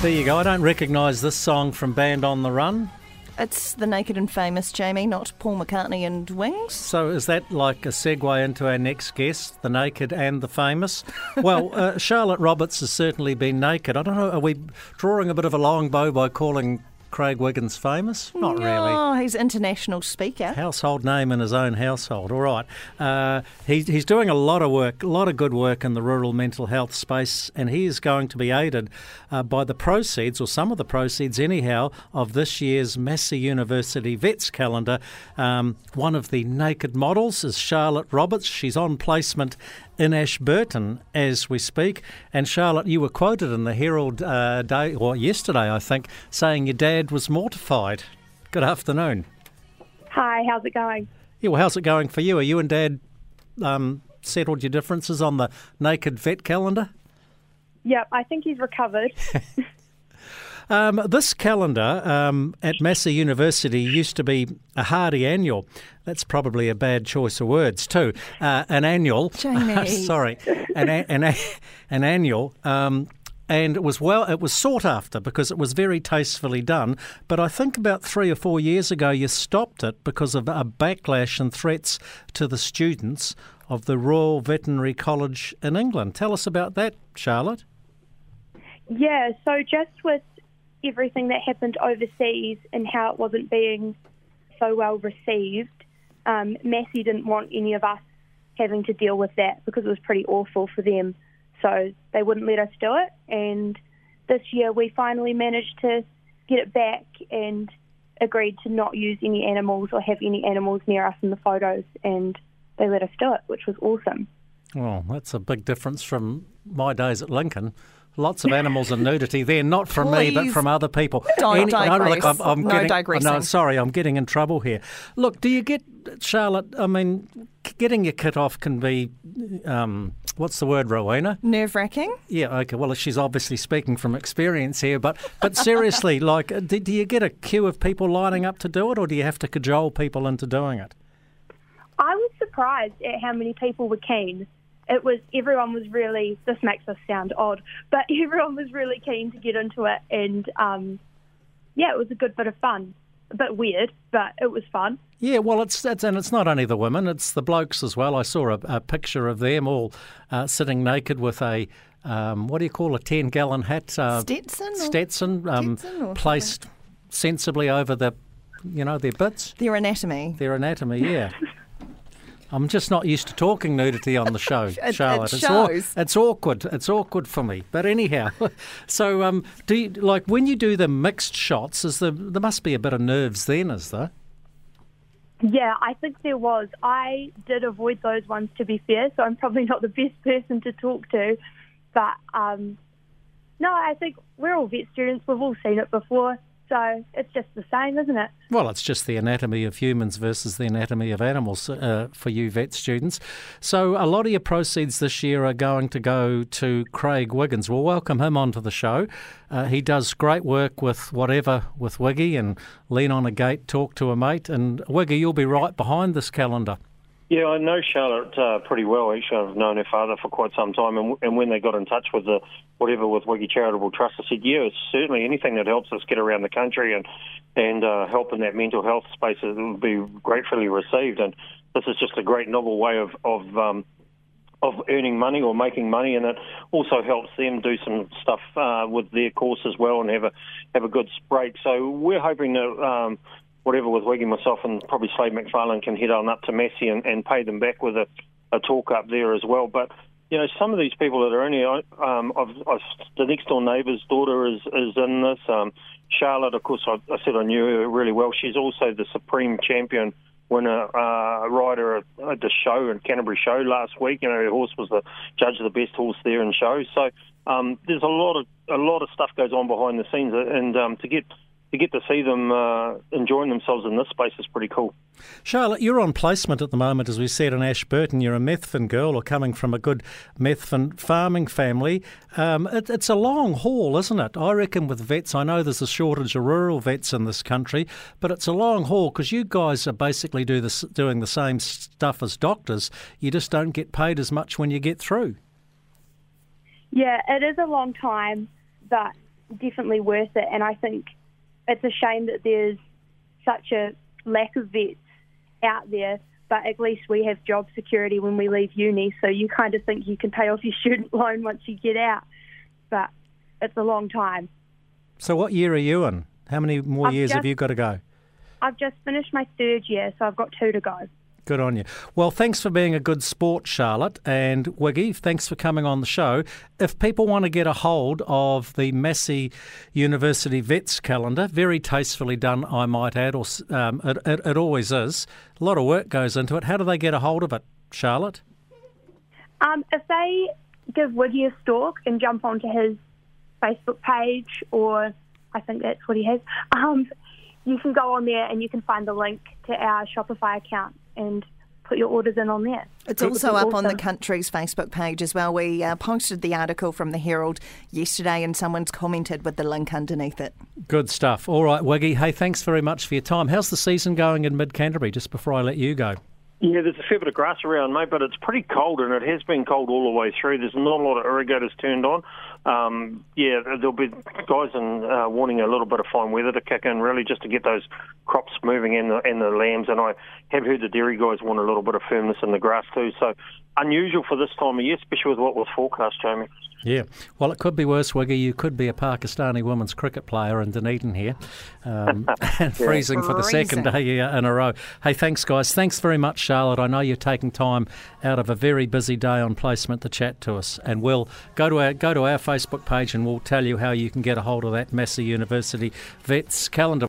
There you go. I don't recognise this song from Band on the Run. It's the Naked and Famous, Jamie, not Paul McCartney and Wings. So is that like a segue into our next guest, the naked and the famous? Well, uh, Charlotte Roberts has certainly been naked. I don't know, are we drawing a bit of a long bow by calling Craig Wiggins famous? Not really. Oh, he's international speaker. Household name in his own household. All right. Uh, he's, he's doing a lot of work, a lot of good work in the rural mental health space, and he is going to be aided uh, by the proceeds, or some of the proceeds anyhow, of this year's Massey University Vets calendar. Um, one of the naked models is Charlotte Roberts. She's on placement in Ashburton as we speak. And Charlotte, you were quoted in the Herald uh, day or yesterday, I think, saying your dad was mortified. Good afternoon. Hi, how's it going? Yeah, well, how's it going for you? Are you and Dad um, settled your differences on the naked vet calendar? Yep, I think he's recovered. Um, this calendar um, at Massey University used to be a hardy annual. That's probably a bad choice of words too. Uh, an annual, Jamie. sorry, an, a- an, a- an annual. Um, and it was well, it was sought after because it was very tastefully done. But I think about three or four years ago, you stopped it because of a backlash and threats to the students of the Royal Veterinary College in England. Tell us about that, Charlotte. yeah, so just with everything that happened overseas and how it wasn't being so well received, um, Massey didn't want any of us having to deal with that because it was pretty awful for them. So they wouldn't let us do it. And this year we finally managed to get it back and agreed to not use any animals or have any animals near us in the photos. And they let us do it, which was awesome. Well, that's a big difference from my days at Lincoln. Lots of animals and nudity there, not from me, but from other people. don't no, look. I'm, I'm No getting, digressing. No, sorry, I'm getting in trouble here. Look, do you get, Charlotte, I mean, getting your kit off can be, um, what's the word, Rowena? Nerve wracking. Yeah, okay. Well, she's obviously speaking from experience here, but but seriously, like, do, do you get a queue of people lining up to do it, or do you have to cajole people into doing it? I was surprised at how many people were keen. It was everyone was really. This makes us sound odd, but everyone was really keen to get into it, and um, yeah, it was a good bit of fun. A bit weird, but it was fun. Yeah, well, it's, it's and it's not only the women; it's the blokes as well. I saw a, a picture of them all uh, sitting naked with a um, what do you call a ten-gallon hat? Uh, Stetson. or- Stetson, um, Stetson or placed sensibly over the, you know, their bits, Their anatomy. their anatomy. Yeah. I'm just not used to talking nudity on the show, it Charlotte. it's, aw- shows. it's awkward. It's awkward for me. But anyhow, so um, do you, like when you do the mixed shots? Is there there must be a bit of nerves then, is there? Yeah, I think there was. I did avoid those ones to be fair, so I'm probably not the best person to talk to. But um, no, I think we're all vet students. We've all seen it before, so it's just the same, isn't it? Well, it's just the anatomy of humans versus the anatomy of animals uh, for you vet students. So, a lot of your proceeds this year are going to go to Craig Wiggins. We'll welcome him onto the show. Uh, he does great work with whatever with Wiggy and lean on a gate, talk to a mate. And Wiggy, you'll be right behind this calendar. Yeah, I know Charlotte uh, pretty well. Actually, I've known her father for quite some time, and, and when they got in touch with the whatever with Wiggy Charitable Trust, I said, yeah, certainly anything that helps us get around the country and and uh, help in that mental health space it would be gratefully received. And this is just a great novel way of of um, of earning money or making money, and it also helps them do some stuff uh, with their course as well and have a have a good break. So we're hoping that. Um, whatever with Wiggy, myself, and probably Slade McFarlane can head on up to Massey and, and pay them back with a, a talk up there as well. But you know, some of these people that are only, um, I've, I've, the next door neighbour's daughter is is in this. Um, Charlotte, of course, I, I said I knew her really well. She's also the supreme champion winner uh, rider at, at the show in Canterbury Show last week. You know, her horse was the judge of the best horse there in show. So um, there's a lot of a lot of stuff goes on behind the scenes, and um, to get to get to see them uh, enjoying themselves in this space is pretty cool. Charlotte, you're on placement at the moment, as we said in Ashburton. You're a Methven girl or coming from a good Methven farming family. Um, it, it's a long haul, isn't it? I reckon with vets, I know there's a shortage of rural vets in this country, but it's a long haul because you guys are basically do this, doing the same stuff as doctors. You just don't get paid as much when you get through. Yeah, it is a long time, but definitely worth it. And I think it's a shame that there's such a lack of vets out there. But at least we have job security when we leave uni, so you kind of think you can pay off your student loan once you get out. But it's a long time. So, what year are you in? How many more I've years have you got to go? I've just finished my third year, so I've got two to go. Good on you. Well, thanks for being a good sport, Charlotte. And Wiggy, thanks for coming on the show. If people want to get a hold of the Massey University Vets calendar, very tastefully done, I might add, or um, it, it, it always is. A lot of work goes into it. How do they get a hold of it, Charlotte? Um, if they give Wiggy a stalk and jump onto his Facebook page, or I think that's what he has, um, you can go on there and you can find the link to our Shopify account and put your orders in on there. It's Which also is up on the country's Facebook page as well. We uh, posted the article from the Herald yesterday, and someone's commented with the link underneath it. Good stuff. All right, Wiggy. Hey, thanks very much for your time. How's the season going in Mid Canterbury? Just before I let you go. Yeah, there's a fair bit of grass around, mate, but it's pretty cold, and it has been cold all the way through. There's not a lot of irrigators turned on. Um, yeah, there'll be guys in, uh, wanting a little bit of fine weather to kick in, really, just to get those crops moving and the, and the lambs. And I have heard the dairy guys want a little bit of firmness in the grass too. So unusual for this time of year, especially with what was forecast, Jamie. Yeah. Well, it could be worse, Wiggy. You could be a Pakistani women's cricket player in Dunedin here um, and freezing for the second day uh, in a row. Hey, thanks, guys. Thanks very much, Charlotte. I know you're taking time out of a very busy day on placement to chat to us. And we'll go to our, go to our Facebook page and we'll tell you how you can get a hold of that Massey University Vets calendar.